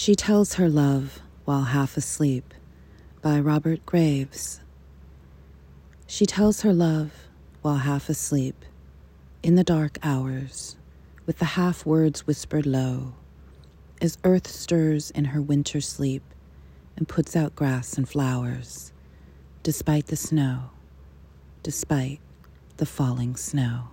She Tells Her Love While Half Asleep by Robert Graves. She tells her love while half asleep, in the dark hours, with the half words whispered low, as earth stirs in her winter sleep and puts out grass and flowers, despite the snow, despite the falling snow.